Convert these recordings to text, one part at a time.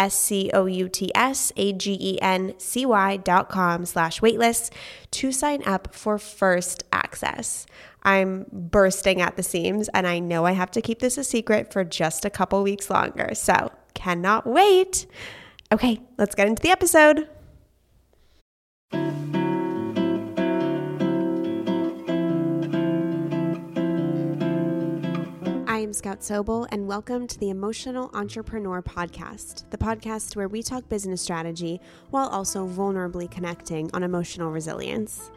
S C O U T S A G E N C Y dot com slash waitlist to sign up for first access. I'm bursting at the seams and I know I have to keep this a secret for just a couple weeks longer. So cannot wait. Okay, let's get into the episode. I am Scout Sobel, and welcome to the Emotional Entrepreneur Podcast, the podcast where we talk business strategy while also vulnerably connecting on emotional resilience.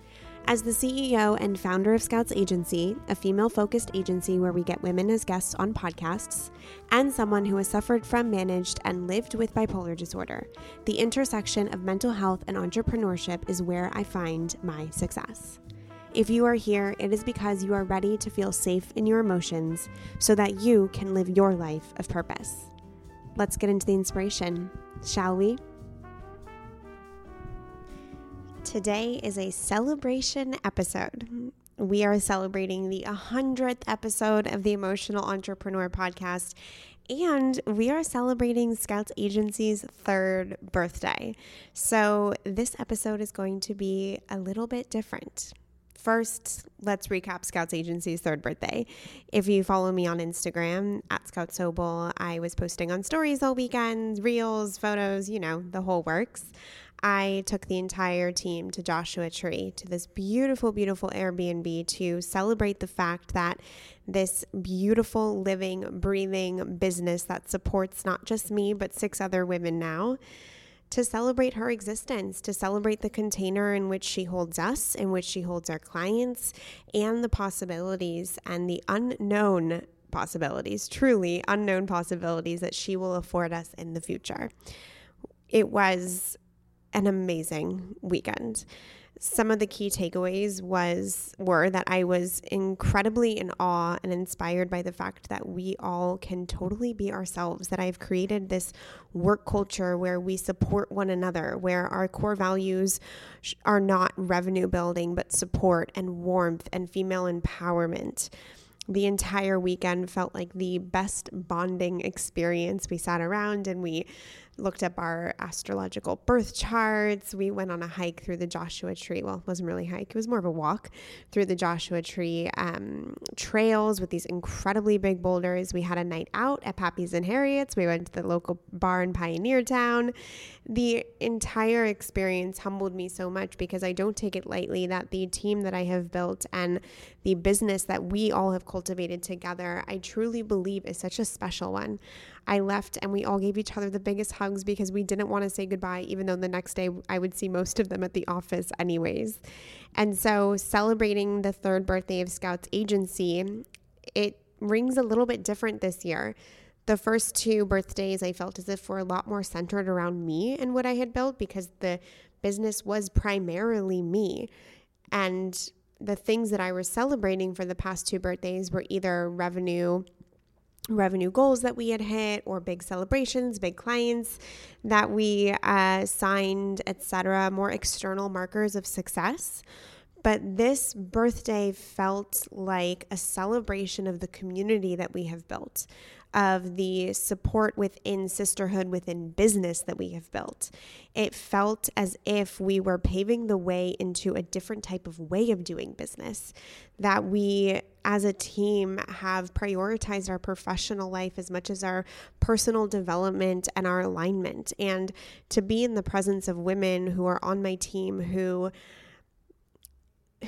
As the CEO and founder of Scouts Agency, a female focused agency where we get women as guests on podcasts, and someone who has suffered from, managed, and lived with bipolar disorder, the intersection of mental health and entrepreneurship is where I find my success. If you are here, it is because you are ready to feel safe in your emotions so that you can live your life of purpose. Let's get into the inspiration, shall we? Today is a celebration episode. We are celebrating the 100th episode of the Emotional Entrepreneur Podcast, and we are celebrating Scouts Agency's third birthday. So, this episode is going to be a little bit different. First, let's recap Scouts Agency's third birthday. If you follow me on Instagram at Scout Sobel, I was posting on stories all weekend, reels, photos, you know, the whole works. I took the entire team to Joshua Tree to this beautiful, beautiful Airbnb to celebrate the fact that this beautiful, living, breathing business that supports not just me, but six other women now to celebrate her existence, to celebrate the container in which she holds us, in which she holds our clients, and the possibilities and the unknown possibilities, truly unknown possibilities that she will afford us in the future. It was an amazing weekend some of the key takeaways was were that I was incredibly in awe and inspired by the fact that we all can totally be ourselves that I've created this work culture where we support one another where our core values are not revenue building but support and warmth and female empowerment the entire weekend felt like the best bonding experience. We sat around and we looked up our astrological birth charts. We went on a hike through the Joshua Tree. Well, it wasn't really a hike, it was more of a walk through the Joshua Tree um, trails with these incredibly big boulders. We had a night out at Pappy's and Harriet's. We went to the local bar in Pioneertown. The entire experience humbled me so much because I don't take it lightly that the team that I have built and the business that we all have cultivated together, I truly believe is such a special one. I left and we all gave each other the biggest hugs because we didn't want to say goodbye, even though the next day I would see most of them at the office, anyways. And so, celebrating the third birthday of Scouts Agency, it rings a little bit different this year. The first two birthdays, I felt as if were a lot more centered around me and what I had built because the business was primarily me. And the things that I was celebrating for the past two birthdays were either revenue revenue goals that we had hit or big celebrations big clients that we uh, signed etc more external markers of success. But this birthday felt like a celebration of the community that we have built of the support within sisterhood, within business that we have built. It felt as if we were paving the way into a different type of way of doing business, that we as a team have prioritized our professional life as much as our personal development and our alignment. And to be in the presence of women who are on my team who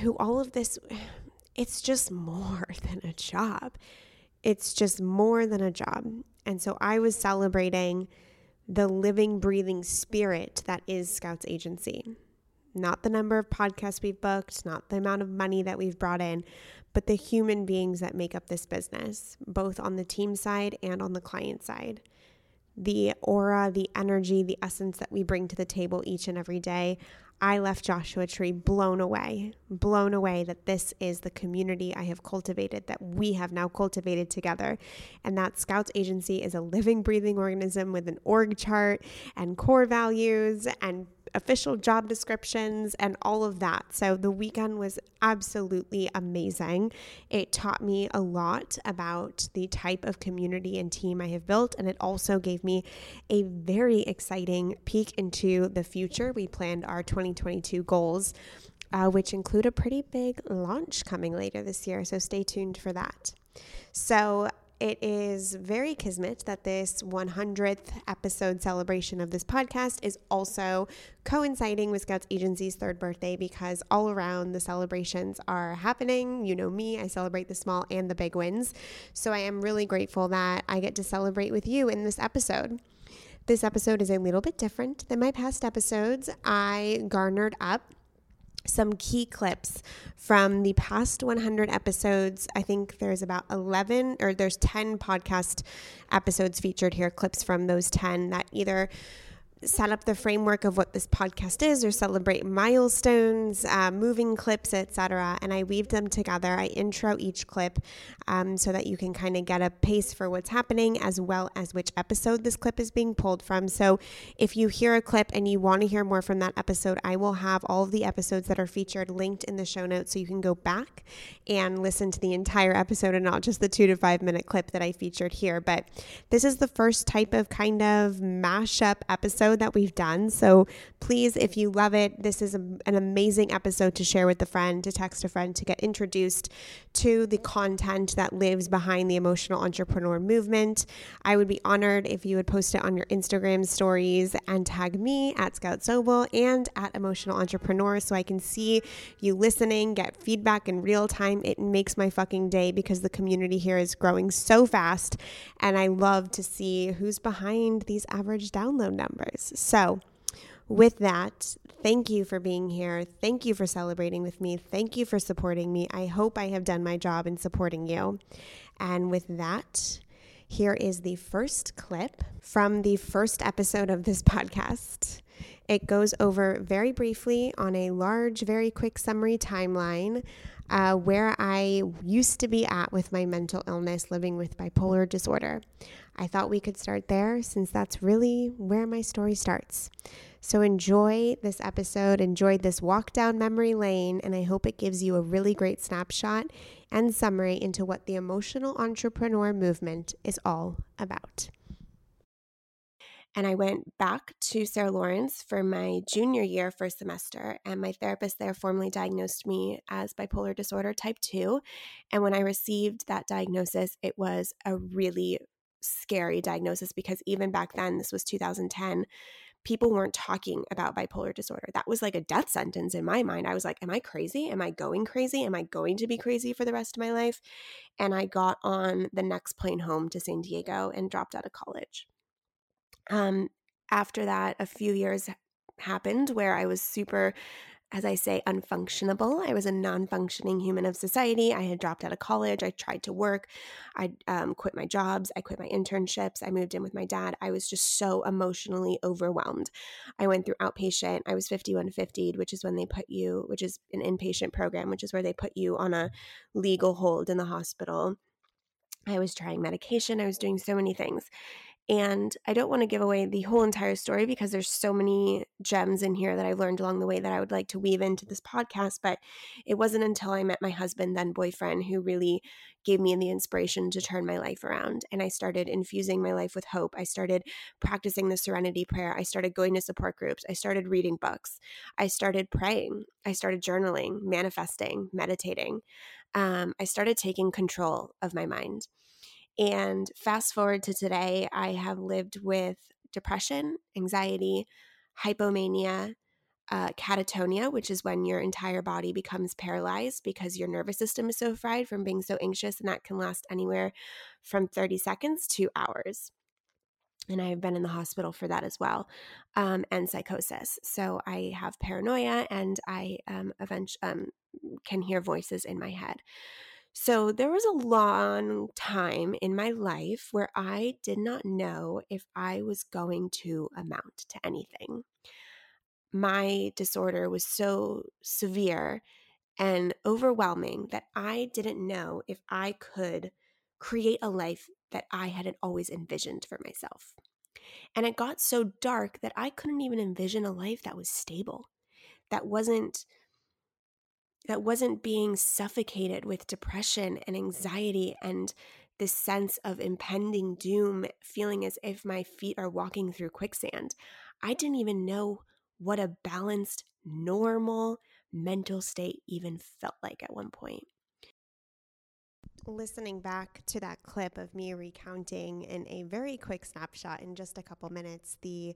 who all of this it's just more than a job it's just more than a job. And so I was celebrating the living, breathing spirit that is Scouts Agency. Not the number of podcasts we've booked, not the amount of money that we've brought in, but the human beings that make up this business, both on the team side and on the client side. The aura, the energy, the essence that we bring to the table each and every day. I left Joshua Tree blown away, blown away that this is the community I have cultivated, that we have now cultivated together. And that Scouts Agency is a living, breathing organism with an org chart and core values and official job descriptions and all of that. So the weekend was absolutely amazing. It taught me a lot about the type of community and team I have built, and it also gave me a very exciting peek into the future. We planned our 2022 goals. Uh, which include a pretty big launch coming later this year. So stay tuned for that. So, it is very kismet that this 100th episode celebration of this podcast is also coinciding with Scouts Agency's third birthday because all around the celebrations are happening. You know me, I celebrate the small and the big wins. So I am really grateful that I get to celebrate with you in this episode. This episode is a little bit different than my past episodes. I garnered up some key clips from the past 100 episodes. I think there's about 11 or there's 10 podcast episodes featured here, clips from those 10 that either set up the framework of what this podcast is or celebrate milestones, uh, moving clips, etc. And I weave them together. I intro each clip um, so that you can kind of get a pace for what's happening as well as which episode this clip is being pulled from. So if you hear a clip and you want to hear more from that episode, I will have all of the episodes that are featured linked in the show notes so you can go back and listen to the entire episode and not just the two to five minute clip that I featured here. But this is the first type of kind of mashup episode episode that we've done. So please, if you love it, this is a, an amazing episode to share with a friend, to text a friend, to get introduced to the content that lives behind the emotional entrepreneur movement. I would be honored if you would post it on your Instagram stories and tag me at Scout Sobel and at Emotional Entrepreneur so I can see you listening, get feedback in real time. It makes my fucking day because the community here is growing so fast and I love to see who's behind these average download numbers. So, with that, thank you for being here. Thank you for celebrating with me. Thank you for supporting me. I hope I have done my job in supporting you. And with that, here is the first clip from the first episode of this podcast. It goes over very briefly on a large, very quick summary timeline uh, where I used to be at with my mental illness living with bipolar disorder. I thought we could start there since that's really where my story starts. So enjoy this episode, enjoy this walk down memory lane, and I hope it gives you a really great snapshot and summary into what the emotional entrepreneur movement is all about. And I went back to Sarah Lawrence for my junior year first semester. And my therapist there formally diagnosed me as bipolar disorder type 2. And when I received that diagnosis, it was a really scary diagnosis because even back then, this was 2010, people weren't talking about bipolar disorder. That was like a death sentence in my mind. I was like, Am I crazy? Am I going crazy? Am I going to be crazy for the rest of my life? And I got on the next plane home to San Diego and dropped out of college. Um, after that, a few years happened where I was super as I say, unfunctionable. I was a non functioning human of society. I had dropped out of college. I tried to work. I um, quit my jobs. I quit my internships. I moved in with my dad. I was just so emotionally overwhelmed. I went through outpatient. I was 5150, which is when they put you, which is an inpatient program, which is where they put you on a legal hold in the hospital. I was trying medication. I was doing so many things. And I don't want to give away the whole entire story because there's so many gems in here that I learned along the way that I would like to weave into this podcast. But it wasn't until I met my husband, then boyfriend, who really gave me the inspiration to turn my life around. And I started infusing my life with hope. I started practicing the serenity prayer. I started going to support groups. I started reading books. I started praying. I started journaling, manifesting, meditating. Um, I started taking control of my mind. And fast forward to today, I have lived with depression, anxiety, hypomania, uh, catatonia, which is when your entire body becomes paralyzed because your nervous system is so fried from being so anxious, and that can last anywhere from 30 seconds to hours. and I've been in the hospital for that as well, um, and psychosis. So I have paranoia, and I um, eventually um, can hear voices in my head. So there was a long time in my life where I did not know if I was going to amount to anything. My disorder was so severe and overwhelming that I didn't know if I could create a life that I hadn't always envisioned for myself. And it got so dark that I couldn't even envision a life that was stable, that wasn't that wasn't being suffocated with depression and anxiety and this sense of impending doom, feeling as if my feet are walking through quicksand. I didn't even know what a balanced, normal mental state even felt like at one point listening back to that clip of me recounting in a very quick snapshot in just a couple minutes the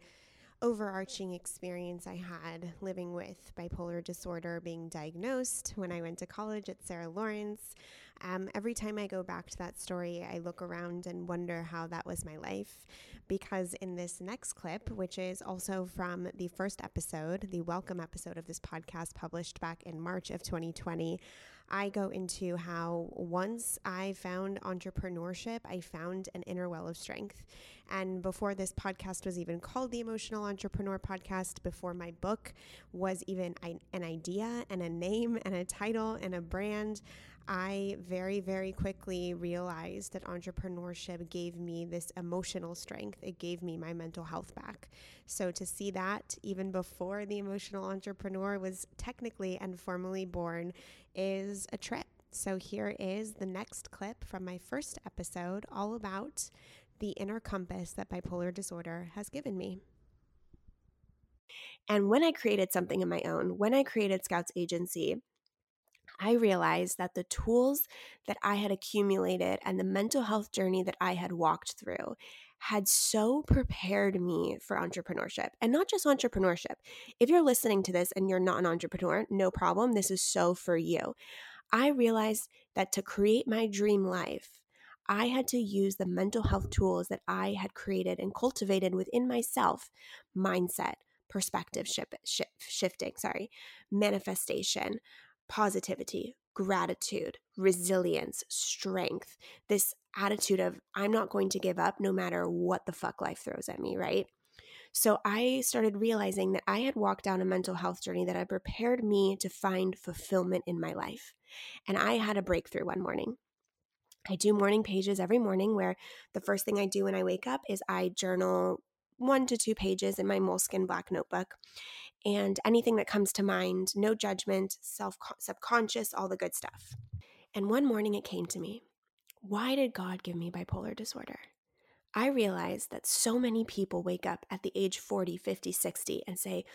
overarching experience I had living with bipolar disorder, being diagnosed when I went to college at Sarah Lawrence. Um, every time I go back to that story, I look around and wonder how that was my life. Because in this next clip, which is also from the first episode, the welcome episode of this podcast published back in March of 2020, I go into how once I found entrepreneurship, I found an inner well of strength. And before this podcast was even called the Emotional Entrepreneur Podcast, before my book was even an idea and a name and a title and a brand, I very, very quickly realized that entrepreneurship gave me this emotional strength. It gave me my mental health back. So to see that even before the emotional entrepreneur was technically and formally born is a trip. So here is the next clip from my first episode, all about the inner compass that bipolar disorder has given me. And when I created something of my own, when I created Scouts Agency, I realized that the tools that I had accumulated and the mental health journey that I had walked through had so prepared me for entrepreneurship and not just entrepreneurship. If you're listening to this and you're not an entrepreneur, no problem. This is so for you. I realized that to create my dream life, I had to use the mental health tools that I had created and cultivated within myself mindset, perspective shift, shift, shifting, sorry, manifestation, positivity, gratitude, resilience, strength, this attitude of I'm not going to give up no matter what the fuck life throws at me, right? So I started realizing that I had walked down a mental health journey that had prepared me to find fulfillment in my life. And I had a breakthrough one morning. I do morning pages every morning where the first thing I do when I wake up is I journal one to two pages in my moleskin black notebook and anything that comes to mind, no judgment, self subconscious, all the good stuff. And one morning it came to me. Why did God give me bipolar disorder? I realized that so many people wake up at the age 40, 50, 60 and say,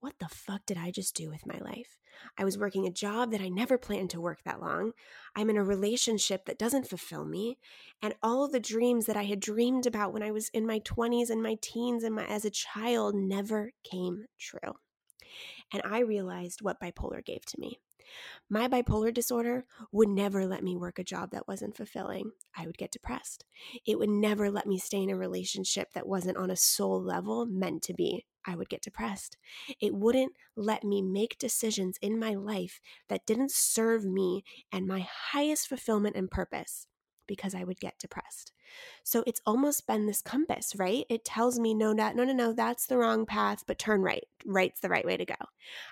what the fuck did I just do with my life? I was working a job that I never planned to work that long. I'm in a relationship that doesn't fulfill me. And all of the dreams that I had dreamed about when I was in my 20s and my teens and my, as a child never came true. And I realized what bipolar gave to me. My bipolar disorder would never let me work a job that wasn't fulfilling. I would get depressed. It would never let me stay in a relationship that wasn't on a soul level meant to be. I would get depressed. It wouldn't let me make decisions in my life that didn't serve me and my highest fulfillment and purpose because I would get depressed. So it's almost been this compass, right? It tells me, no, no, no, no, no, that's the wrong path, but turn right. Right's the right way to go.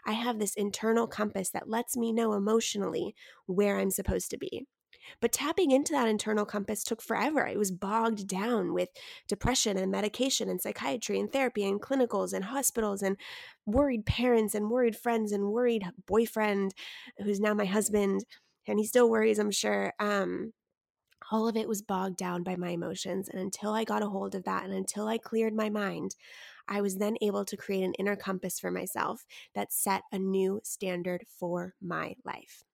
I have this internal compass that lets me know emotionally where I'm supposed to be. But tapping into that internal compass took forever. I was bogged down with depression and medication and psychiatry and therapy and clinicals and hospitals and worried parents and worried friends and worried boyfriend who's now my husband and he still worries, I'm sure. Um, all of it was bogged down by my emotions. And until I got a hold of that and until I cleared my mind, I was then able to create an inner compass for myself that set a new standard for my life.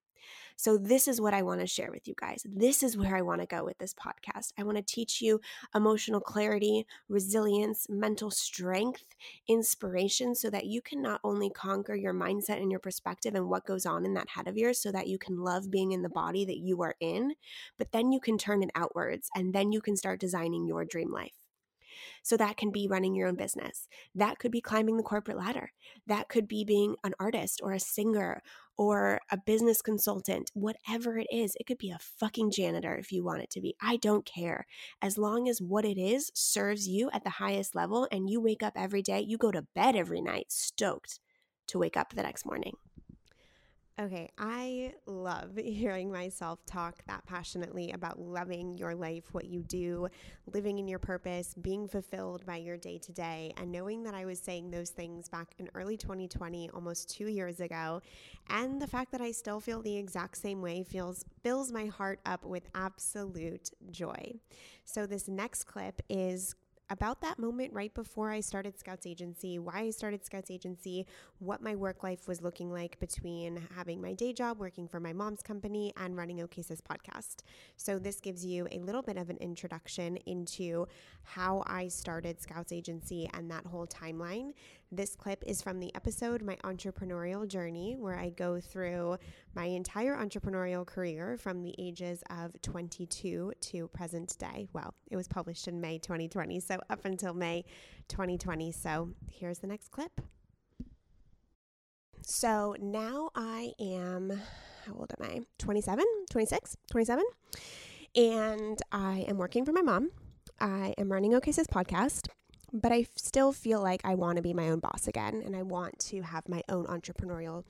So, this is what I want to share with you guys. This is where I want to go with this podcast. I want to teach you emotional clarity, resilience, mental strength, inspiration, so that you can not only conquer your mindset and your perspective and what goes on in that head of yours, so that you can love being in the body that you are in, but then you can turn it outwards and then you can start designing your dream life. So that can be running your own business. That could be climbing the corporate ladder. That could be being an artist or a singer or a business consultant, whatever it is. It could be a fucking janitor if you want it to be. I don't care. As long as what it is serves you at the highest level and you wake up every day, you go to bed every night stoked to wake up the next morning. Okay, I love hearing myself talk that passionately about loving your life, what you do, living in your purpose, being fulfilled by your day to day, and knowing that I was saying those things back in early 2020, almost two years ago, and the fact that I still feel the exact same way feels fills my heart up with absolute joy. So this next clip is about that moment right before I started Scouts Agency, why I started Scouts Agency, what my work life was looking like between having my day job, working for my mom's company, and running OK Sis podcast. So, this gives you a little bit of an introduction into how I started Scouts Agency and that whole timeline. This clip is from the episode My Entrepreneurial Journey, where I go through my entire entrepreneurial career from the ages of 22 to present day. Well, it was published in May 2020, so up until May 2020. So here's the next clip. So now I am, how old am I? 27, 26, 27. And I am working for my mom. I am running OK podcast but I still feel like I want to be my own boss again and I want to have my own entrepreneurial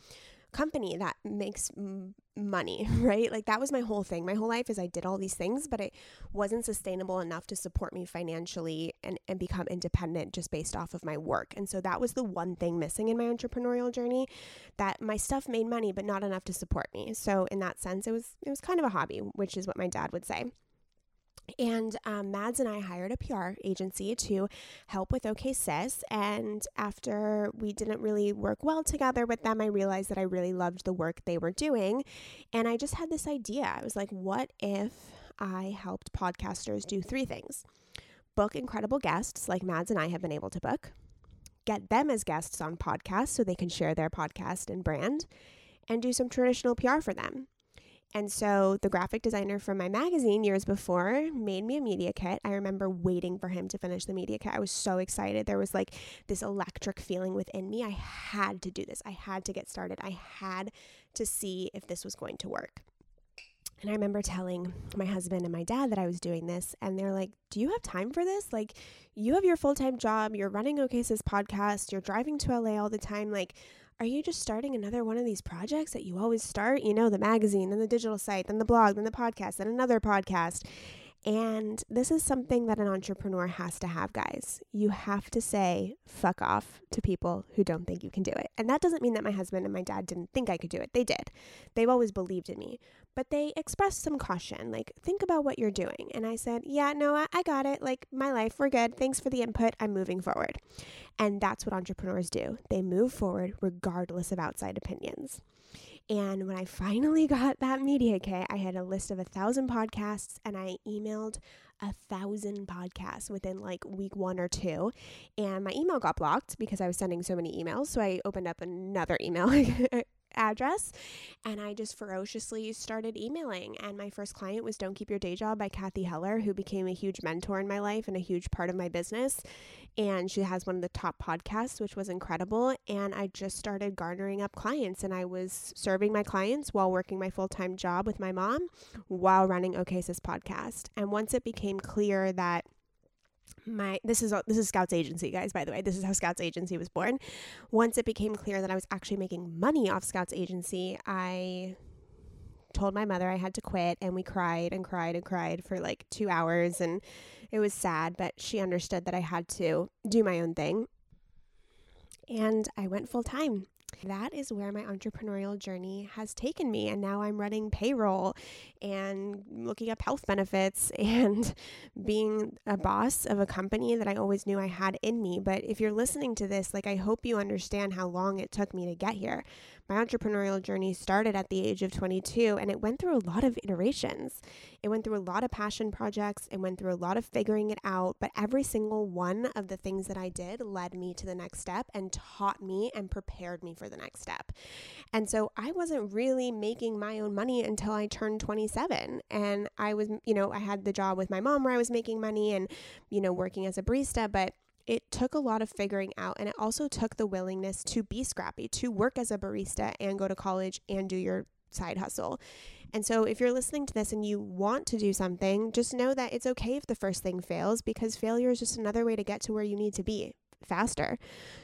company that makes m- money, right? Like that was my whole thing. My whole life is I did all these things, but it wasn't sustainable enough to support me financially and, and become independent just based off of my work. And so that was the one thing missing in my entrepreneurial journey that my stuff made money, but not enough to support me. So in that sense, it was it was kind of a hobby, which is what my dad would say. And um, Mads and I hired a PR agency to help with OK Sis. And after we didn't really work well together with them, I realized that I really loved the work they were doing. And I just had this idea. I was like, what if I helped podcasters do three things? Book incredible guests like Mads and I have been able to book, get them as guests on podcasts so they can share their podcast and brand, and do some traditional PR for them. And so the graphic designer from my magazine years before made me a media kit. I remember waiting for him to finish the media kit. I was so excited. There was like this electric feeling within me. I had to do this. I had to get started. I had to see if this was going to work. And I remember telling my husband and my dad that I was doing this, and they're like, Do you have time for this? Like, you have your full time job, you're running OK Sis podcast, you're driving to LA all the time. Like, are you just starting another one of these projects that you always start? You know, the magazine, then the digital site, then the blog, then the podcast, then another podcast. And this is something that an entrepreneur has to have, guys. You have to say fuck off to people who don't think you can do it. And that doesn't mean that my husband and my dad didn't think I could do it. They did. They've always believed in me. But they expressed some caution, like, think about what you're doing. And I said, yeah, no, I, I got it. Like, my life, we're good. Thanks for the input. I'm moving forward. And that's what entrepreneurs do. They move forward regardless of outside opinions. And when I finally got that media kit, I had a list of a thousand podcasts and I emailed a thousand podcasts within like week one or two. And my email got blocked because I was sending so many emails. So I opened up another email address and I just ferociously started emailing. And my first client was Don't Keep Your Day Job by Cathy Heller, who became a huge mentor in my life and a huge part of my business. And she has one of the top podcasts, which was incredible. And I just started garnering up clients and I was serving my clients while working my full time job with my mom while running OK Sis podcast. And once it became clear that my this is this is Scouts Agency, guys. By the way, this is how Scouts Agency was born. Once it became clear that I was actually making money off Scouts Agency, I told my mother I had to quit, and we cried and cried and cried for like two hours, and it was sad. But she understood that I had to do my own thing, and I went full time. That is where my entrepreneurial journey has taken me. And now I'm running payroll and looking up health benefits and being a boss of a company that I always knew I had in me. But if you're listening to this, like, I hope you understand how long it took me to get here. My entrepreneurial journey started at the age of 22 and it went through a lot of iterations. It went through a lot of passion projects, it went through a lot of figuring it out, but every single one of the things that I did led me to the next step and taught me and prepared me for the next step. And so I wasn't really making my own money until I turned 27. And I was, you know, I had the job with my mom where I was making money and, you know, working as a barista, but it took a lot of figuring out and it also took the willingness to be scrappy, to work as a barista and go to college and do your side hustle. And so if you're listening to this and you want to do something, just know that it's okay if the first thing fails because failure is just another way to get to where you need to be faster.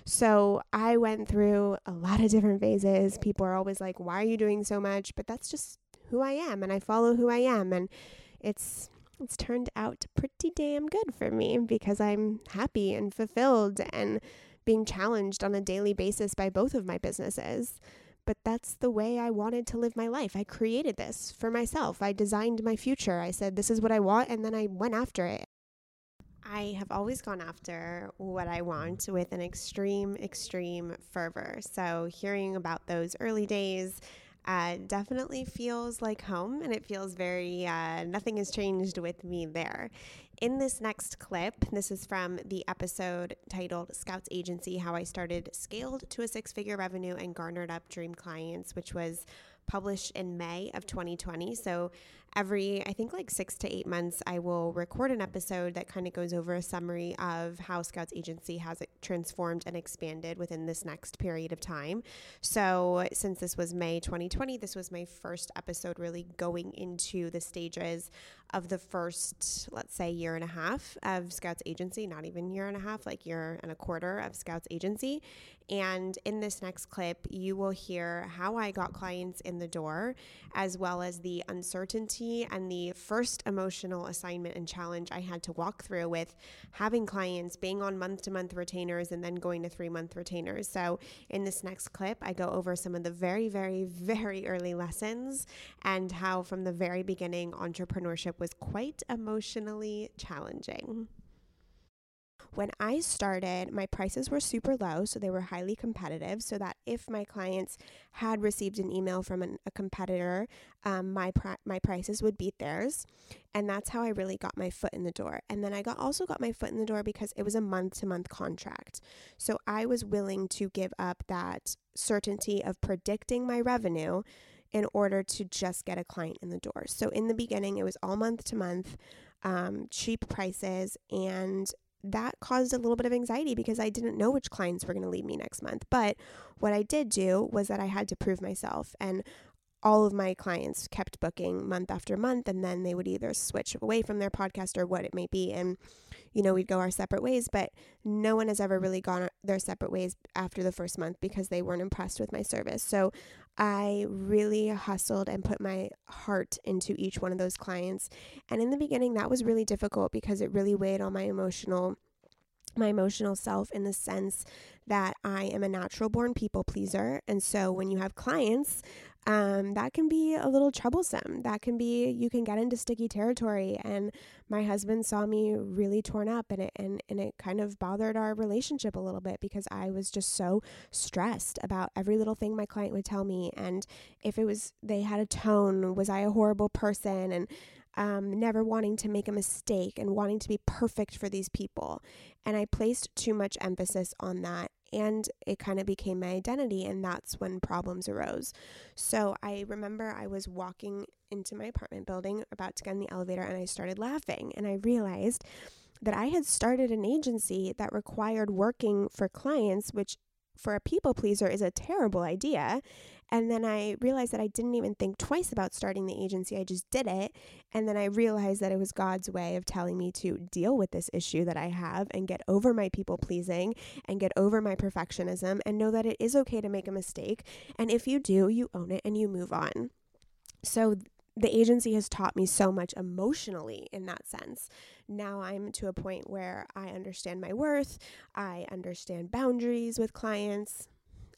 So I went through a lot of different phases. People are always like, "Why are you doing so much?" But that's just who I am and I follow who I am and it's it's turned out pretty damn good for me because I'm happy and fulfilled and being challenged on a daily basis by both of my businesses. But that's the way I wanted to live my life. I created this for myself. I designed my future. I said, this is what I want, and then I went after it. I have always gone after what I want with an extreme, extreme fervor. So, hearing about those early days, uh, definitely feels like home and it feels very, uh, nothing has changed with me there. In this next clip, this is from the episode titled Scouts Agency How I Started Scaled to a Six Figure Revenue and Garnered Up Dream Clients, which was published in May of 2020. So every, I think, like six to eight months, I will record an episode that kind of goes over a summary of how Scouts Agency has transformed and expanded within this next period of time. So, since this was May 2020, this was my first episode really going into the stages of the first, let's say, year and a half of Scouts Agency, not even year and a half, like year and a quarter of Scouts Agency. And in this next clip, you will hear how I got clients in the door, as well as the uncertainty and the first emotional assignment and challenge I had to walk through with having clients, being on month to month retainers, and then going to three month retainers. So, in this next clip, I go over some of the very, very, very early lessons and how from the very beginning entrepreneurship was quite emotionally challenging. When I started, my prices were super low, so they were highly competitive. So that if my clients had received an email from an, a competitor, um, my pri- my prices would beat theirs, and that's how I really got my foot in the door. And then I got also got my foot in the door because it was a month to month contract, so I was willing to give up that certainty of predicting my revenue in order to just get a client in the door. So in the beginning, it was all month to month, um, cheap prices, and that caused a little bit of anxiety because I didn't know which clients were going to leave me next month. But what I did do was that I had to prove myself. And all of my clients kept booking month after month, and then they would either switch away from their podcast or what it may be. And, you know, we'd go our separate ways, but no one has ever really gone their separate ways after the first month because they weren't impressed with my service. So I really hustled and put my heart into each one of those clients. And in the beginning, that was really difficult because it really weighed on my emotional my emotional self in the sense that I am a natural born people pleaser. And so when you have clients, um, that can be a little troublesome. That can be, you can get into sticky territory. And my husband saw me really torn up and it, and, and it kind of bothered our relationship a little bit because I was just so stressed about every little thing my client would tell me. And if it was, they had a tone, was I a horrible person? And um, never wanting to make a mistake and wanting to be perfect for these people. And I placed too much emphasis on that and it kind of became my identity and that's when problems arose. So i remember i was walking into my apartment building about to get in the elevator and i started laughing and i realized that i had started an agency that required working for clients which for a people pleaser is a terrible idea. And then I realized that I didn't even think twice about starting the agency. I just did it. And then I realized that it was God's way of telling me to deal with this issue that I have and get over my people pleasing and get over my perfectionism and know that it is okay to make a mistake. And if you do, you own it and you move on. So the agency has taught me so much emotionally in that sense. Now I'm to a point where I understand my worth, I understand boundaries with clients.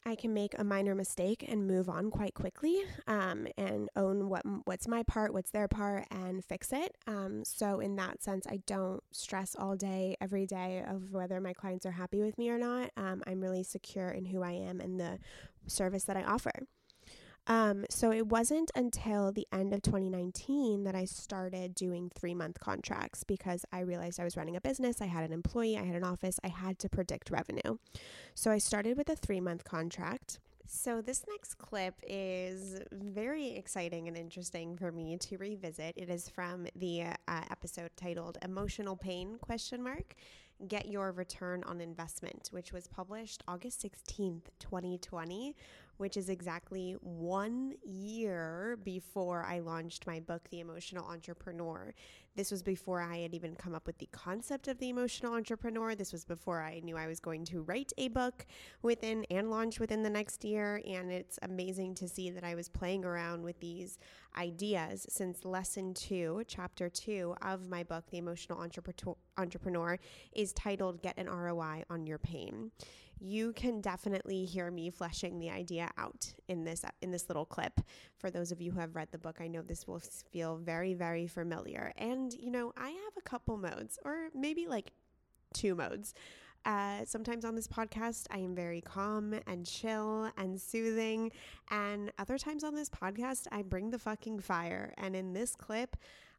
I can make a minor mistake and move on quite quickly, um, and own what what's my part, what's their part, and fix it. Um, so in that sense, I don't stress all day, every day of whether my clients are happy with me or not. Um, I'm really secure in who I am and the service that I offer. Um, so it wasn't until the end of 2019 that I started doing three month contracts because I realized I was running a business, I had an employee, I had an office, I had to predict revenue. So I started with a three month contract. So, this next clip is very exciting and interesting for me to revisit. It is from the uh, episode titled Emotional Pain question mark Get Your Return on Investment, which was published August 16th, 2020, which is exactly one year before I launched my book, The Emotional Entrepreneur. This was before I had even come up with the concept of the emotional entrepreneur. This was before I knew I was going to write a book within and launch within the next year. And it's amazing to see that I was playing around with these ideas since lesson two, chapter two of my book, The Emotional Entrepreneur, is titled Get an ROI on Your Pain. You can definitely hear me fleshing the idea out in this in this little clip. For those of you who have read the book, I know this will feel very very familiar. And you know, I have a couple modes or maybe like two modes. Uh, sometimes on this podcast, I am very calm and chill and soothing. And other times on this podcast, I bring the fucking fire. And in this clip,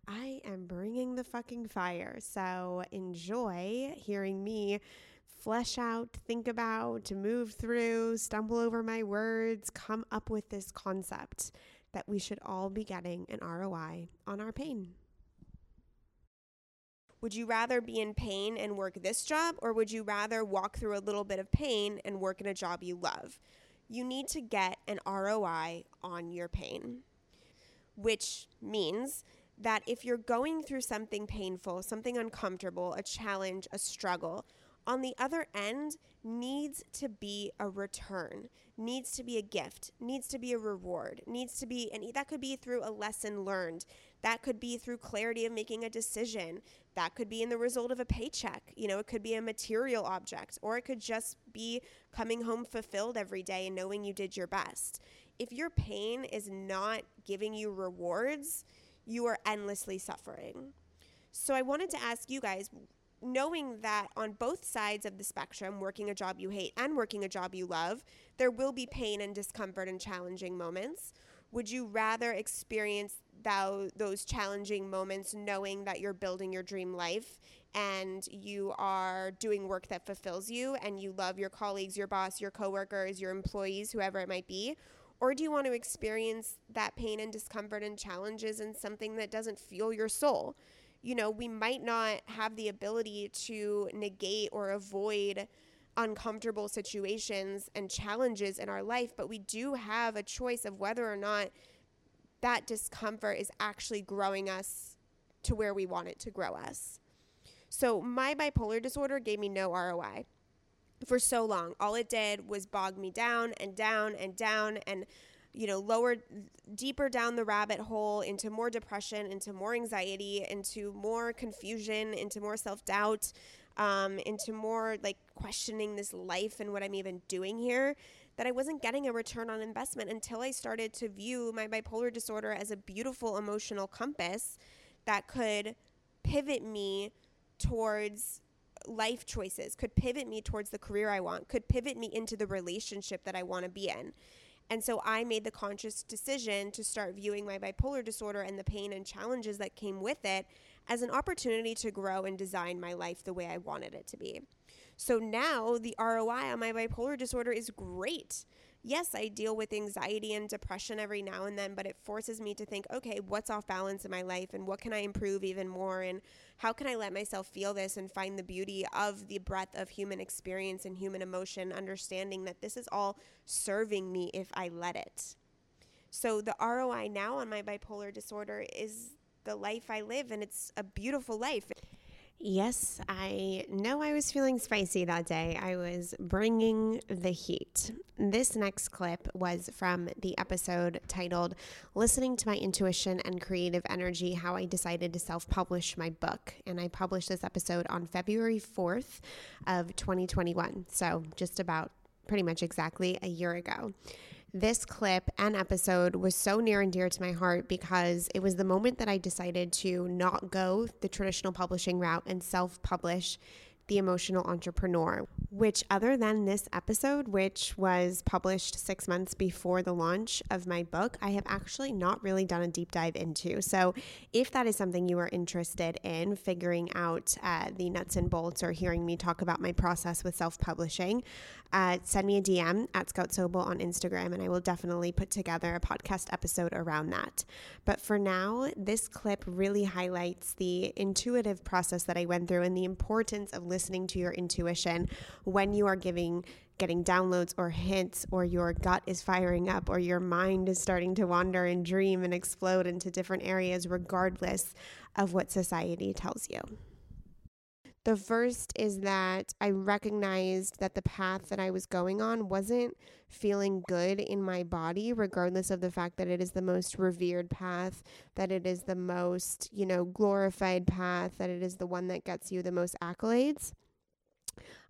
I am bringing the fucking fire. So enjoy hearing me flesh out, think about, to move through, stumble over my words, come up with this concept that we should all be getting an ROI on our pain. Would you rather be in pain and work this job, or would you rather walk through a little bit of pain and work in a job you love? You need to get an ROI on your pain, which means that if you're going through something painful, something uncomfortable, a challenge, a struggle, on the other end needs to be a return, needs to be a gift, needs to be a reward, needs to be, and that could be through a lesson learned. That could be through clarity of making a decision. That could be in the result of a paycheck. You know, it could be a material object, or it could just be coming home fulfilled every day and knowing you did your best. If your pain is not giving you rewards, you are endlessly suffering. So I wanted to ask you guys knowing that on both sides of the spectrum, working a job you hate and working a job you love, there will be pain and discomfort and challenging moments. Would you rather experience thou, those challenging moments knowing that you're building your dream life and you are doing work that fulfills you and you love your colleagues, your boss, your coworkers, your employees, whoever it might be? Or do you want to experience that pain and discomfort and challenges in something that doesn't fuel your soul? You know, we might not have the ability to negate or avoid uncomfortable situations and challenges in our life, but we do have a choice of whether or not that discomfort is actually growing us to where we want it to grow us. So, my bipolar disorder gave me no ROI for so long. All it did was bog me down and down and down and you know, lower deeper down the rabbit hole into more depression, into more anxiety, into more confusion, into more self-doubt, um, into more like questioning this life and what I'm even doing here, that I wasn't getting a return on investment until I started to view my bipolar disorder as a beautiful emotional compass that could pivot me towards life choices, could pivot me towards the career I want, could pivot me into the relationship that I want to be in. And so I made the conscious decision to start viewing my bipolar disorder and the pain and challenges that came with it as an opportunity to grow and design my life the way I wanted it to be. So now the ROI on my bipolar disorder is great yes, I deal with anxiety and depression every now and then, but it forces me to think, okay, what's off balance in my life and what can I improve even more? And how can I let myself feel this and find the beauty of the breadth of human experience and human emotion, understanding that this is all serving me if I let it. So the ROI now on my bipolar disorder is the life I live, and it's a beautiful life. Yes, I know I was feeling spicy that day. I was bringing the heat. This next clip was from the episode titled Listening to My Intuition and Creative Energy How I Decided to Self Publish My Book. And I published this episode on February 4th of 2021. So just about pretty much exactly a year ago. This clip and episode was so near and dear to my heart because it was the moment that I decided to not go the traditional publishing route and self publish The Emotional Entrepreneur. which, other than this episode, which was published six months before the launch of my book, I have actually not really done a deep dive into. So, if that is something you are interested in, figuring out uh, the nuts and bolts or hearing me talk about my process with self publishing, uh, send me a DM at Scout Sobel on Instagram, and I will definitely put together a podcast episode around that. But for now, this clip really highlights the intuitive process that I went through and the importance of listening to your intuition when you are giving getting downloads or hints or your gut is firing up or your mind is starting to wander and dream and explode into different areas regardless of what society tells you. The first is that I recognized that the path that I was going on wasn't feeling good in my body, regardless of the fact that it is the most revered path, that it is the most, you know, glorified path, that it is the one that gets you the most accolades.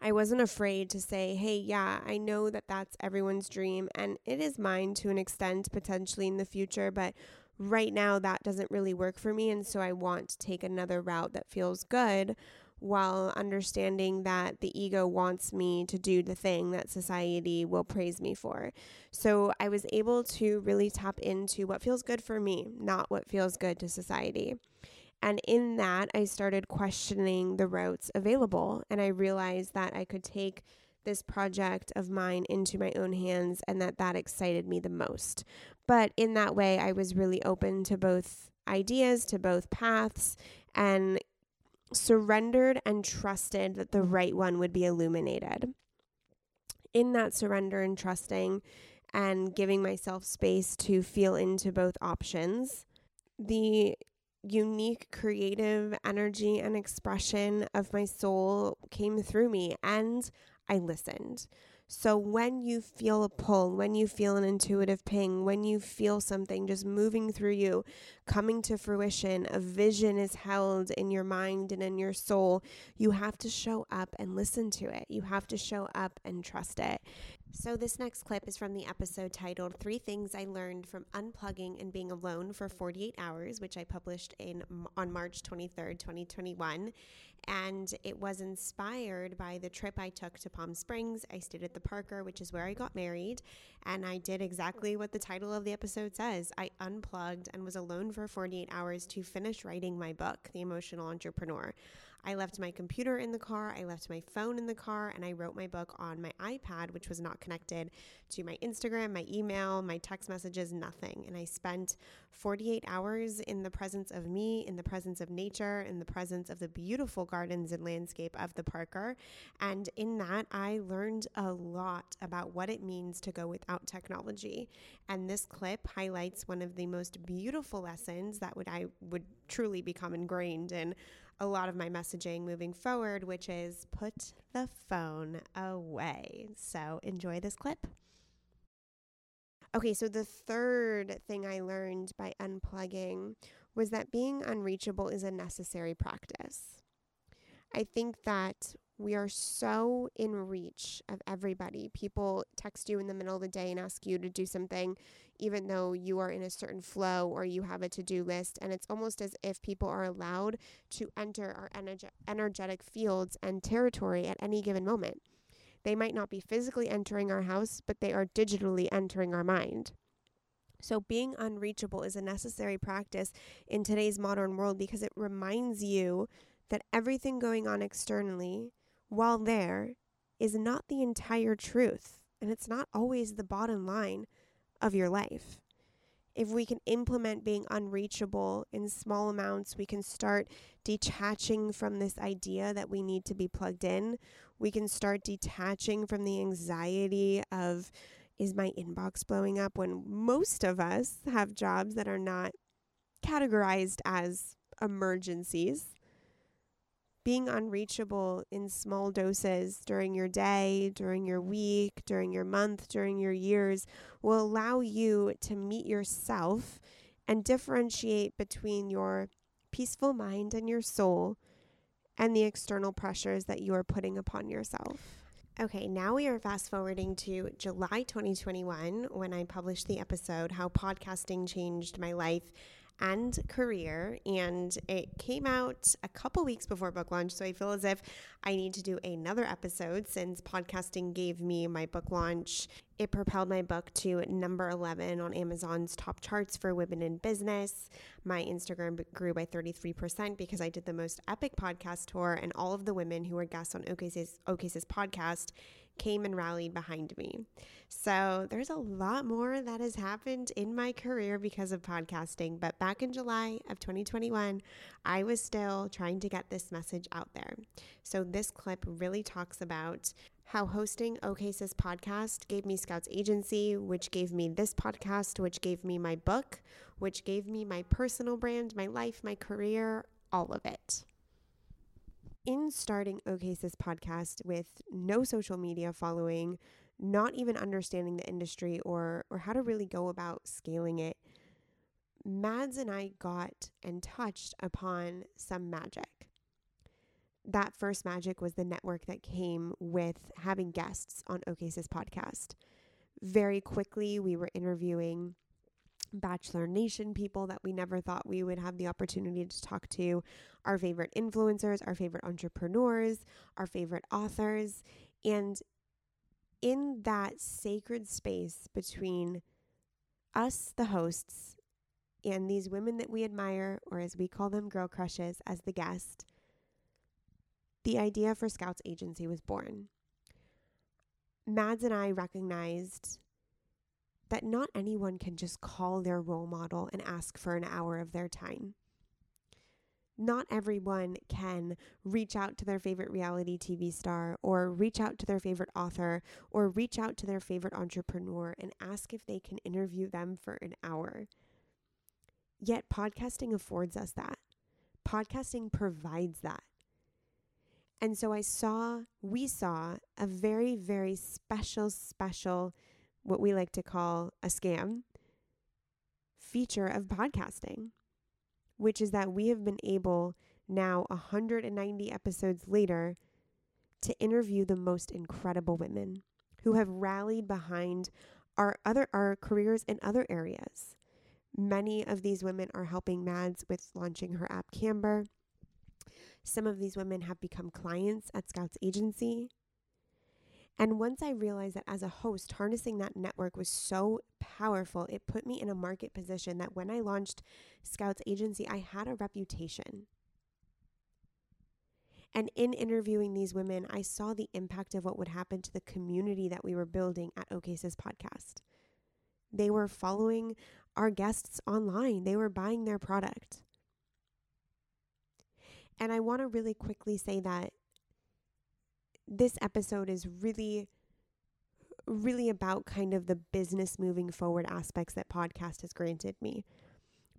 I wasn't afraid to say, hey, yeah, I know that that's everyone's dream and it is mine to an extent potentially in the future, but right now that doesn't really work for me. And so I want to take another route that feels good while understanding that the ego wants me to do the thing that society will praise me for. So I was able to really tap into what feels good for me, not what feels good to society. And in that, I started questioning the routes available. And I realized that I could take this project of mine into my own hands and that that excited me the most. But in that way, I was really open to both ideas, to both paths, and surrendered and trusted that the right one would be illuminated. In that surrender and trusting and giving myself space to feel into both options, the unique creative energy and expression of my soul came through me and I listened. So when you feel a pull, when you feel an intuitive ping, when you feel something just moving through you, coming to fruition, a vision is held in your mind and in your soul, you have to show up and listen to it. You have to show up and trust it. So, this next clip is from the episode titled Three Things I Learned from Unplugging and Being Alone for 48 Hours, which I published in on March 23rd, 2021. And it was inspired by the trip I took to Palm Springs. I stayed at the Parker, which is where I got married. And I did exactly what the title of the episode says I unplugged and was alone for 48 hours to finish writing my book, The Emotional Entrepreneur. I left my computer in the car, I left my phone in the car, and I wrote my book on my iPad, which was not connected to my Instagram, my email, my text messages, nothing. And I spent 48 hours in the presence of me, in the presence of nature, in the presence of the beautiful gardens and landscape of the Parker. And in that, I learned a lot about what it means to go without technology. And this clip highlights one of the most beautiful lessons that would I would truly become ingrained in a lot of my messaging moving forward, which is put the phone away. So enjoy this clip. Okay, so the third thing I learned by unplugging was that being unreachable is a necessary practice. I think that we are so in reach of everybody. People text you in the middle of the day and ask you to do something, even though you are in a certain flow or you have a to do list. And it's almost as if people are allowed to enter our energe- energetic fields and territory at any given moment. They might not be physically entering our house, but they are digitally entering our mind. So, being unreachable is a necessary practice in today's modern world because it reminds you that everything going on externally while there is not the entire truth, and it's not always the bottom line of your life. If we can implement being unreachable in small amounts, we can start detaching from this idea that we need to be plugged in. We can start detaching from the anxiety of, is my inbox blowing up? When most of us have jobs that are not categorized as emergencies being unreachable in small doses during your day, during your week, during your month, during your years will allow you to meet yourself and differentiate between your peaceful mind and your soul and the external pressures that you are putting upon yourself. Okay, now we are fast forwarding to July 2021 when I published the episode How Podcasting Changed My Life and career. And it came out a couple weeks before book launch. So I feel as if I need to do another episode since podcasting gave me my book launch. It propelled my book to number 11 on Amazon's top charts for women in business. My Instagram grew by 33% because I did the most epic podcast tour, and all of the women who were guests on OKSIS, OKSIS podcast came and rallied behind me. So there's a lot more that has happened in my career because of podcasting. But back in July of 2021, I was still trying to get this message out there. So this clip really talks about how hosting OKSIS podcast gave me Scouts Agency, which gave me this podcast, which gave me my book, which gave me my personal brand, my life, my career, all of it in starting OKSIS podcast with no social media following, not even understanding the industry or or how to really go about scaling it, Mads and I got and touched upon some magic. That first magic was the network that came with having guests on OKSIS podcast. Very quickly, we were interviewing Bachelor Nation people that we never thought we would have the opportunity to talk to, our favorite influencers, our favorite entrepreneurs, our favorite authors. And in that sacred space between us, the hosts, and these women that we admire, or as we call them, girl crushes, as the guest, the idea for Scouts Agency was born. Mads and I recognized that not anyone can just call their role model and ask for an hour of their time. Not everyone can reach out to their favorite reality TV star or reach out to their favorite author or reach out to their favorite entrepreneur and ask if they can interview them for an hour. Yet, podcasting affords us that. Podcasting provides that. And so I saw, we saw a very, very special, special what we like to call a scam feature of podcasting, which is that we have been able now 190 episodes later to interview the most incredible women who have rallied behind our other our careers in other areas. Many of these women are helping Mads with launching her app Camber. Some of these women have become clients at Scouts Agency. And once I realized that as a host, harnessing that network was so powerful, it put me in a market position that when I launched Scouts Agency, I had a reputation. And in interviewing these women, I saw the impact of what would happen to the community that we were building at OKSIS podcast. They were following our guests online, they were buying their product. And I want to really quickly say that this episode is really really about kind of the business moving forward aspects that podcast has granted me.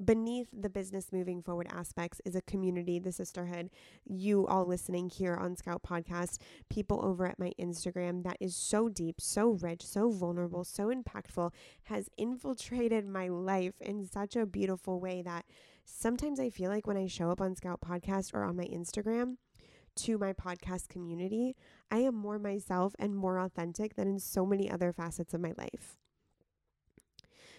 Beneath the business moving forward aspects is a community, the sisterhood, you all listening here on Scout Podcast, people over at my Instagram that is so deep, so rich, so vulnerable, so impactful, has infiltrated my life in such a beautiful way that sometimes I feel like when I show up on Scout Podcast or on my Instagram, to my podcast community, I am more myself and more authentic than in so many other facets of my life.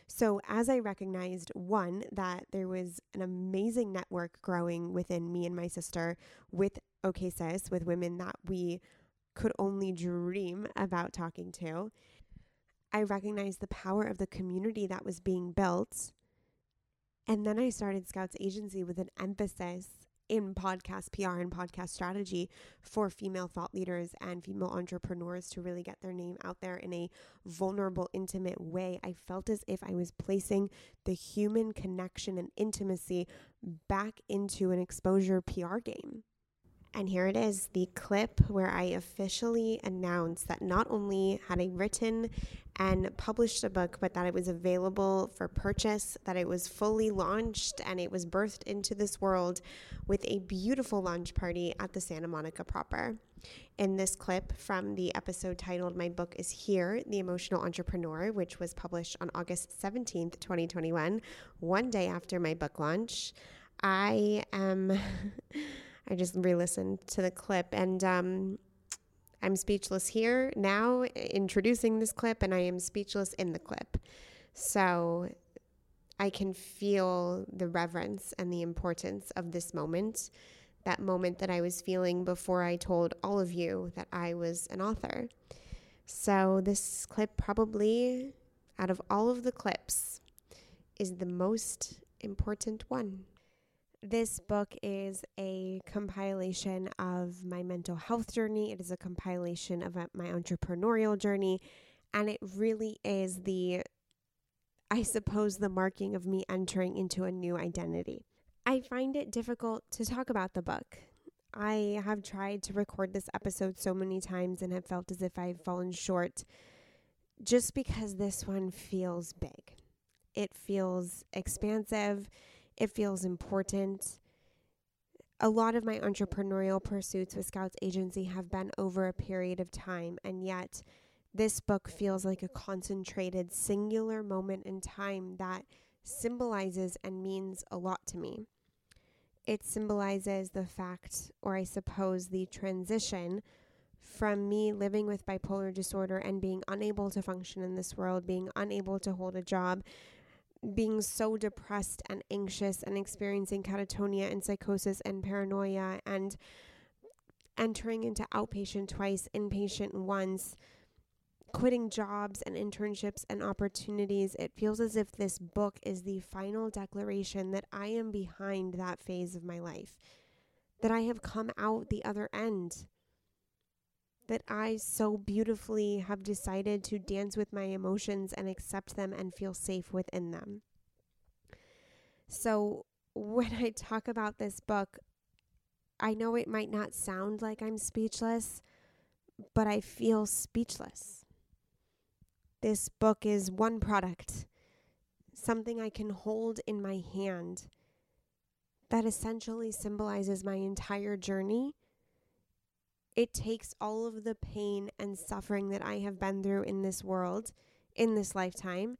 So, as I recognized, one, that there was an amazing network growing within me and my sister with OKSIS, with women that we could only dream about talking to. I recognized the power of the community that was being built. And then I started Scouts Agency with an emphasis in podcast PR and podcast strategy for female thought leaders and female entrepreneurs to really get their name out there in a vulnerable, intimate way. I felt as if I was placing the human connection and intimacy back into an exposure PR game. And here it is the clip where I officially announced that not only had I written and published a book, but that it was available for purchase, that it was fully launched, and it was birthed into this world with a beautiful launch party at the Santa Monica proper. In this clip from the episode titled My Book is Here, The Emotional Entrepreneur, which was published on August 17th, 2021, one day after my book launch, I am. I just re listened to the clip and um, I'm speechless here now introducing this clip, and I am speechless in the clip. So I can feel the reverence and the importance of this moment, that moment that I was feeling before I told all of you that I was an author. So, this clip probably, out of all of the clips, is the most important one. This book is a compilation of my mental health journey. It is a compilation of uh, my entrepreneurial journey. And it really is the, I suppose, the marking of me entering into a new identity. I find it difficult to talk about the book. I have tried to record this episode so many times and have felt as if I've fallen short just because this one feels big. It feels expansive, it feels important. A lot of my entrepreneurial pursuits with Scouts Agency have been over a period of time, and yet this book feels like a concentrated, singular moment in time that symbolizes and means a lot to me. It symbolizes the fact, or I suppose the transition from me living with bipolar disorder and being unable to function in this world, being unable to hold a job, being so depressed and anxious and experiencing catatonia and psychosis and paranoia and entering into outpatient twice, inpatient once quitting jobs and internships and opportunities, it feels as if this book is the final declaration that I am behind that phase of my life, that I have come out the other end, that I so beautifully have decided to dance with my emotions and accept them and feel safe within them. So, when I talk about this book, I know it might not sound like I'm speechless, but I feel speechless. This book is one product, something I can hold in my hand that essentially symbolizes my entire journey. It takes all of the pain and suffering that I have been through in this world, in this lifetime,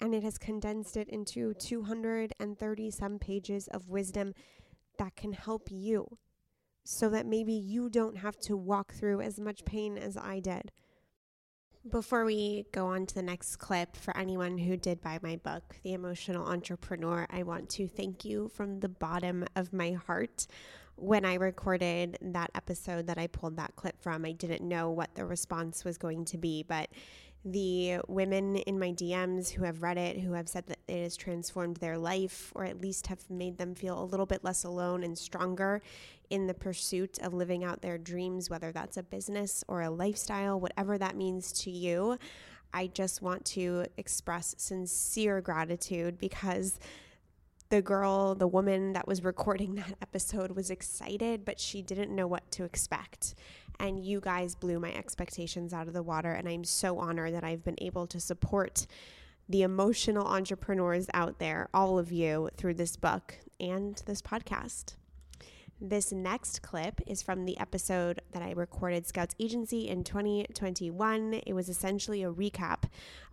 and it has condensed it into 230 some pages of wisdom that can help you so that maybe you don't have to walk through as much pain as I did. Before we go on to the next clip, for anyone who did buy my book, The Emotional Entrepreneur, I want to thank you from the bottom of my heart. When I recorded that episode that I pulled that clip from, I didn't know what the response was going to be, but the women in my DMs who have read it, who have said that it has transformed their life or at least have made them feel a little bit less alone and stronger in the pursuit of living out their dreams, whether that's a business or a lifestyle, whatever that means to you. I just want to express sincere gratitude because the girl, the woman that was recording that episode was excited, but she didn't know what to expect. And you guys blew my expectations out of the water. And I'm so honored that I've been able to support the emotional entrepreneurs out there, all of you, through this book and this podcast. This next clip is from the episode that I recorded Scouts Agency in 2021. It was essentially a recap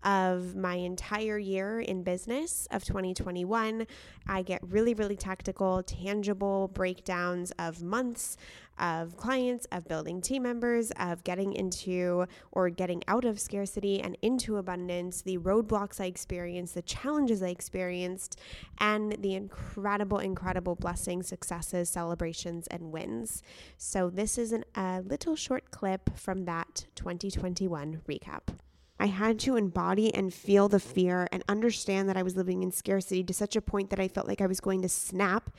of my entire year in business of 2021. I get really, really tactical, tangible breakdowns of months, of clients, of building team members, of getting into or getting out of scarcity and into abundance, the roadblocks I experienced, the challenges I experienced, and the incredible, incredible blessings, successes, celebrations, and wins. So, this is an, a little short clip from that 2021 recap. I had to embody and feel the fear and understand that I was living in scarcity to such a point that I felt like I was going to snap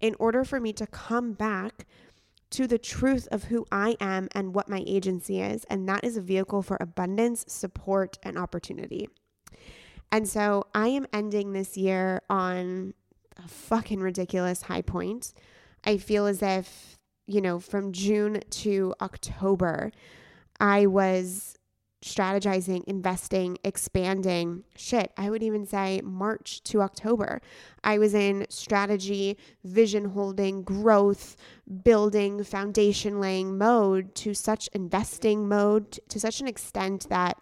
in order for me to come back to the truth of who I am and what my agency is. And that is a vehicle for abundance, support, and opportunity. And so I am ending this year on a fucking ridiculous high point. I feel as if, you know, from June to October, I was strategizing, investing, expanding. Shit, I would even say March to October. I was in strategy, vision holding, growth, building, foundation laying mode to such investing mode to such an extent that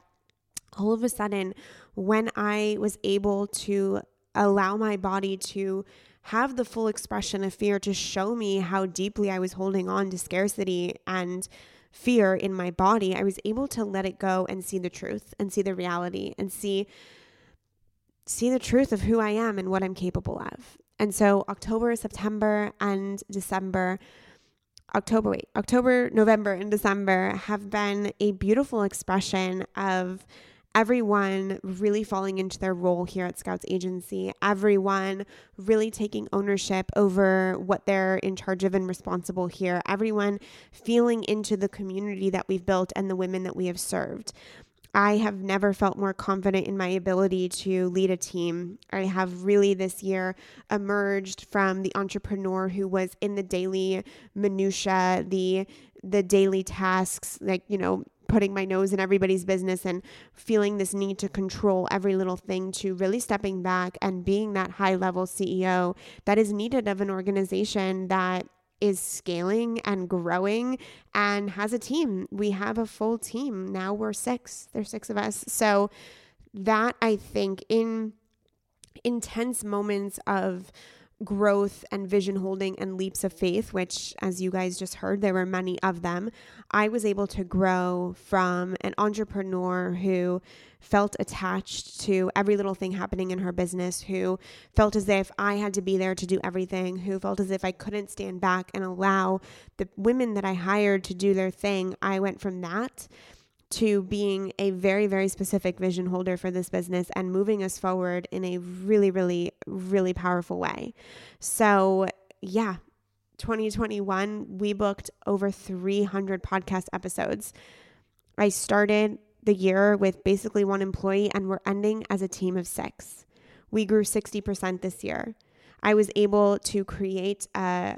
all of a sudden, when I was able to allow my body to have the full expression of fear to show me how deeply I was holding on to scarcity and fear in my body, I was able to let it go and see the truth and see the reality and see see the truth of who I am and what I'm capable of. And so October, September, and December, October, wait, October, November, and December have been a beautiful expression of everyone really falling into their role here at Scouts Agency, everyone really taking ownership over what they're in charge of and responsible here, everyone feeling into the community that we've built and the women that we have served. I have never felt more confident in my ability to lead a team. I have really this year emerged from the entrepreneur who was in the daily minutia, the the daily tasks, like, you know, putting my nose in everybody's business and feeling this need to control every little thing to really stepping back and being that high level CEO that is needed of an organization that is scaling and growing and has a team. We have a full team. Now we're six. There's six of us. So that I think in intense moments of growth and vision holding and leaps of faith, which, as you guys just heard, there were many of them, I was able to grow from an entrepreneur who felt attached to every little thing happening in her business, who felt as if I had to be there to do everything, who felt as if I couldn't stand back and allow the women that I hired to do their thing. I went from that to being a very, very specific vision holder for this business and moving us forward in a really, really, really powerful way. So, yeah, 2021, we booked over 300 podcast episodes. I started the year with basically one employee, and we're ending as a team of six. We grew 60% this year. I was able to create a,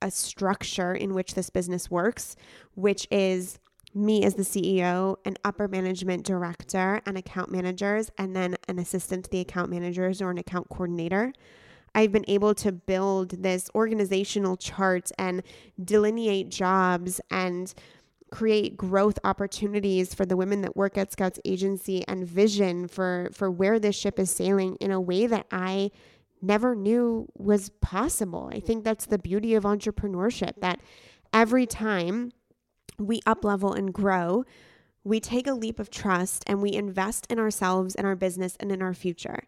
a structure in which this business works, which is me as the CEO, an upper management director, and account managers, and then an assistant to the account managers or an account coordinator. I've been able to build this organizational chart and delineate jobs and create growth opportunities for the women that work at Scouts Agency and vision for for where this ship is sailing in a way that I never knew was possible. I think that's the beauty of entrepreneurship that every time we up level and grow, we take a leap of trust and we invest in ourselves and our business and in our future.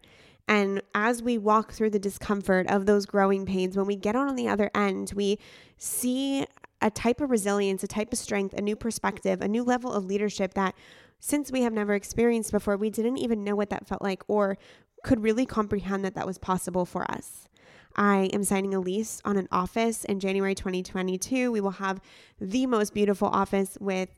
And as we walk through the discomfort of those growing pains, when we get on the other end, we see a type of resilience, a type of strength, a new perspective, a new level of leadership that since we have never experienced before, we didn't even know what that felt like or could really comprehend that that was possible for us. I am signing a lease on an office in January 2022. We will have the most beautiful office with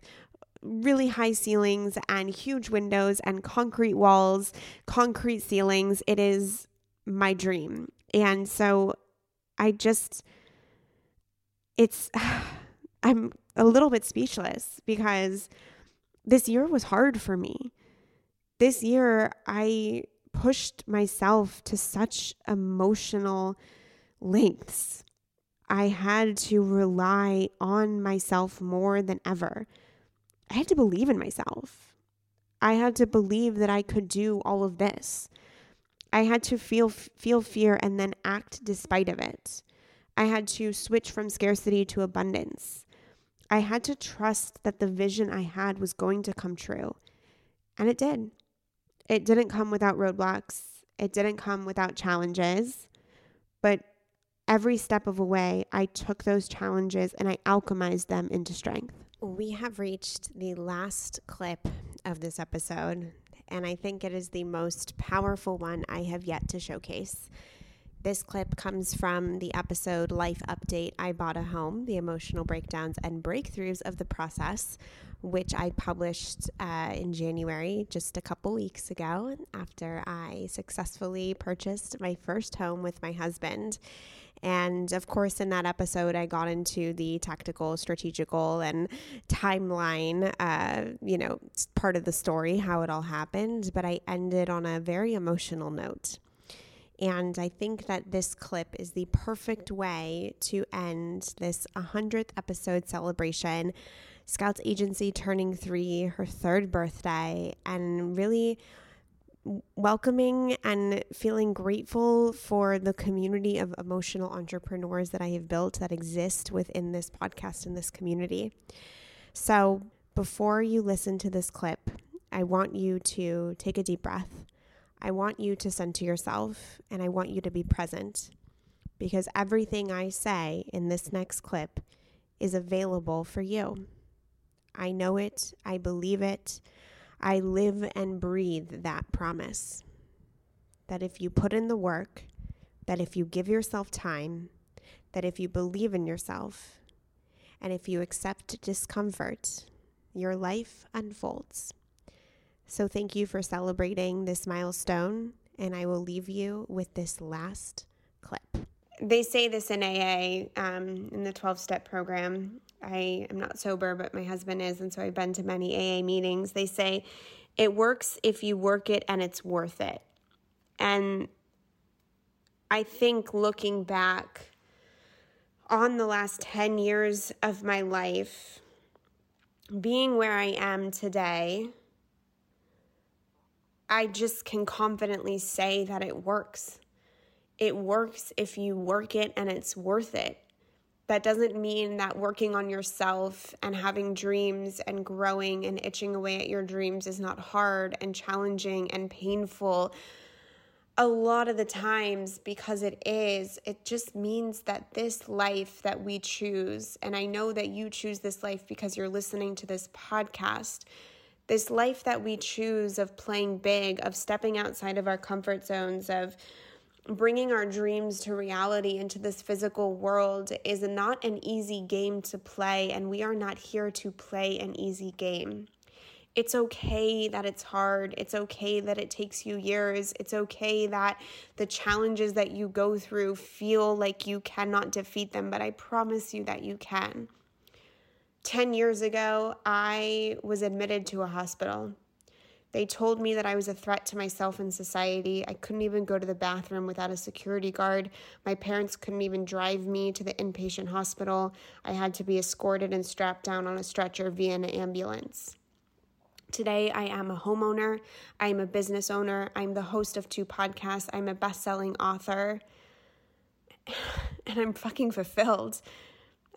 really high ceilings and huge windows and concrete walls, concrete ceilings. It is my dream. And so I just, it's, I'm a little bit speechless because this year was hard for me. This year, I pushed myself to such emotional lengths. I had to rely on myself more than ever. I had to believe in myself. I had to believe that I could do all of this. I had to feel feel fear and then act despite of it. I had to switch from scarcity to abundance. I had to trust that the vision I had was going to come true. And it did. It didn't come without roadblocks, it didn't come without challenges, but every step of the way, I took those challenges and I alchemized them into strength. We have reached the last clip of this episode, and I think it is the most powerful one I have yet to showcase. This clip comes from the episode Life Update I Bought a Home The Emotional Breakdowns and Breakthroughs of the Process, which I published uh, in January, just a couple weeks ago, after I successfully purchased my first home with my husband. And of course, in that episode, I got into the tactical, strategical, and timeline, uh, you know, part of the story, how it all happened. But I ended on a very emotional note. And I think that this clip is the perfect way to end this 100th episode celebration. Scouts Agency turning three, her third birthday, and really welcoming and feeling grateful for the community of emotional entrepreneurs that I have built that exist within this podcast and this community. So, before you listen to this clip, I want you to take a deep breath. I want you to center yourself and I want you to be present because everything I say in this next clip is available for you. I know it, I believe it, I live and breathe that promise. That if you put in the work, that if you give yourself time, that if you believe in yourself, and if you accept discomfort, your life unfolds. So, thank you for celebrating this milestone, and I will leave you with this last clip. They say this in AA, um, in the 12 step program. I am not sober, but my husband is, and so I've been to many AA meetings. They say it works if you work it and it's worth it. And I think looking back on the last 10 years of my life, being where I am today, I just can confidently say that it works. It works if you work it and it's worth it. That doesn't mean that working on yourself and having dreams and growing and itching away at your dreams is not hard and challenging and painful. A lot of the times, because it is, it just means that this life that we choose, and I know that you choose this life because you're listening to this podcast this life that we choose of playing big, of stepping outside of our comfort zones, of bringing our dreams to reality into this physical world is not an easy game to play, and we are not here to play an easy game. It's okay that it's hard. It's okay that it takes you years. It's okay that the challenges that you go through feel like you cannot defeat them, but I promise you that you can. 10 years ago, I was admitted to a hospital. They told me that I was a threat to myself and society. I couldn't even go to the bathroom without a security guard. My parents couldn't even drive me to the inpatient hospital. I had to be escorted and strapped down on a stretcher via an ambulance. Today, I am a homeowner. I am a business owner. I'm the host of two podcasts. I'm a best selling author. And I'm fucking fulfilled.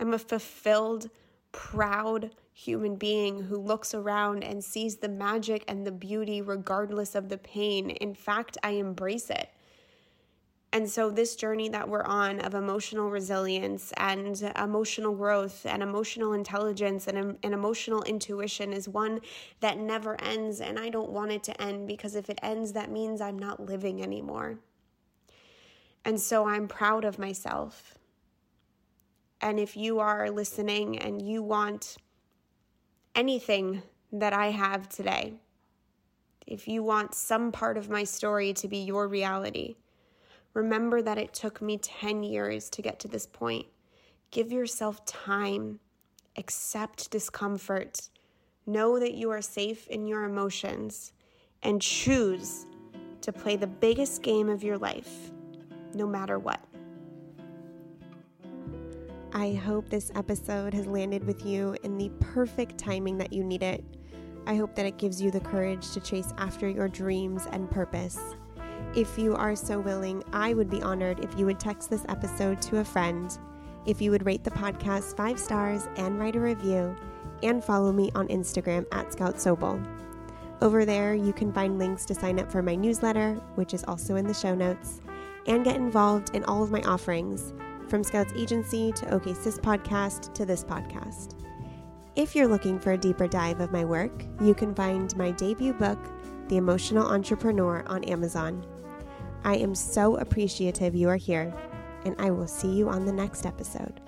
I'm a fulfilled proud human being who looks around and sees the magic and the beauty regardless of the pain. In fact, I embrace it. And so, this journey that we're on of emotional resilience and emotional growth and emotional intelligence and, and emotional intuition is one that never ends. And I don't want it to end because if it ends, that means I'm not living anymore. And so, I'm proud of myself. And if you are listening and you want anything that I have today, if you want some part of my story to be your reality, remember that it took me 10 years to get to this point. Give yourself time, accept discomfort, know that you are safe in your emotions, and choose to play the biggest game of your life, no matter what. I hope this episode has landed with you in the perfect timing that you need it. I hope that it gives you the courage to chase after your dreams and purpose. If you are so willing, I would be honored if you would text this episode to a friend, if you would rate the podcast five stars and write a review, and follow me on Instagram at Scout Sobel. Over there, you can find links to sign up for my newsletter, which is also in the show notes, and get involved in all of my offerings from Scouts Agency to OK Sis Podcast to this podcast. If you're looking for a deeper dive of my work, you can find my debut book, The Emotional Entrepreneur, on Amazon. I am so appreciative you are here, and I will see you on the next episode.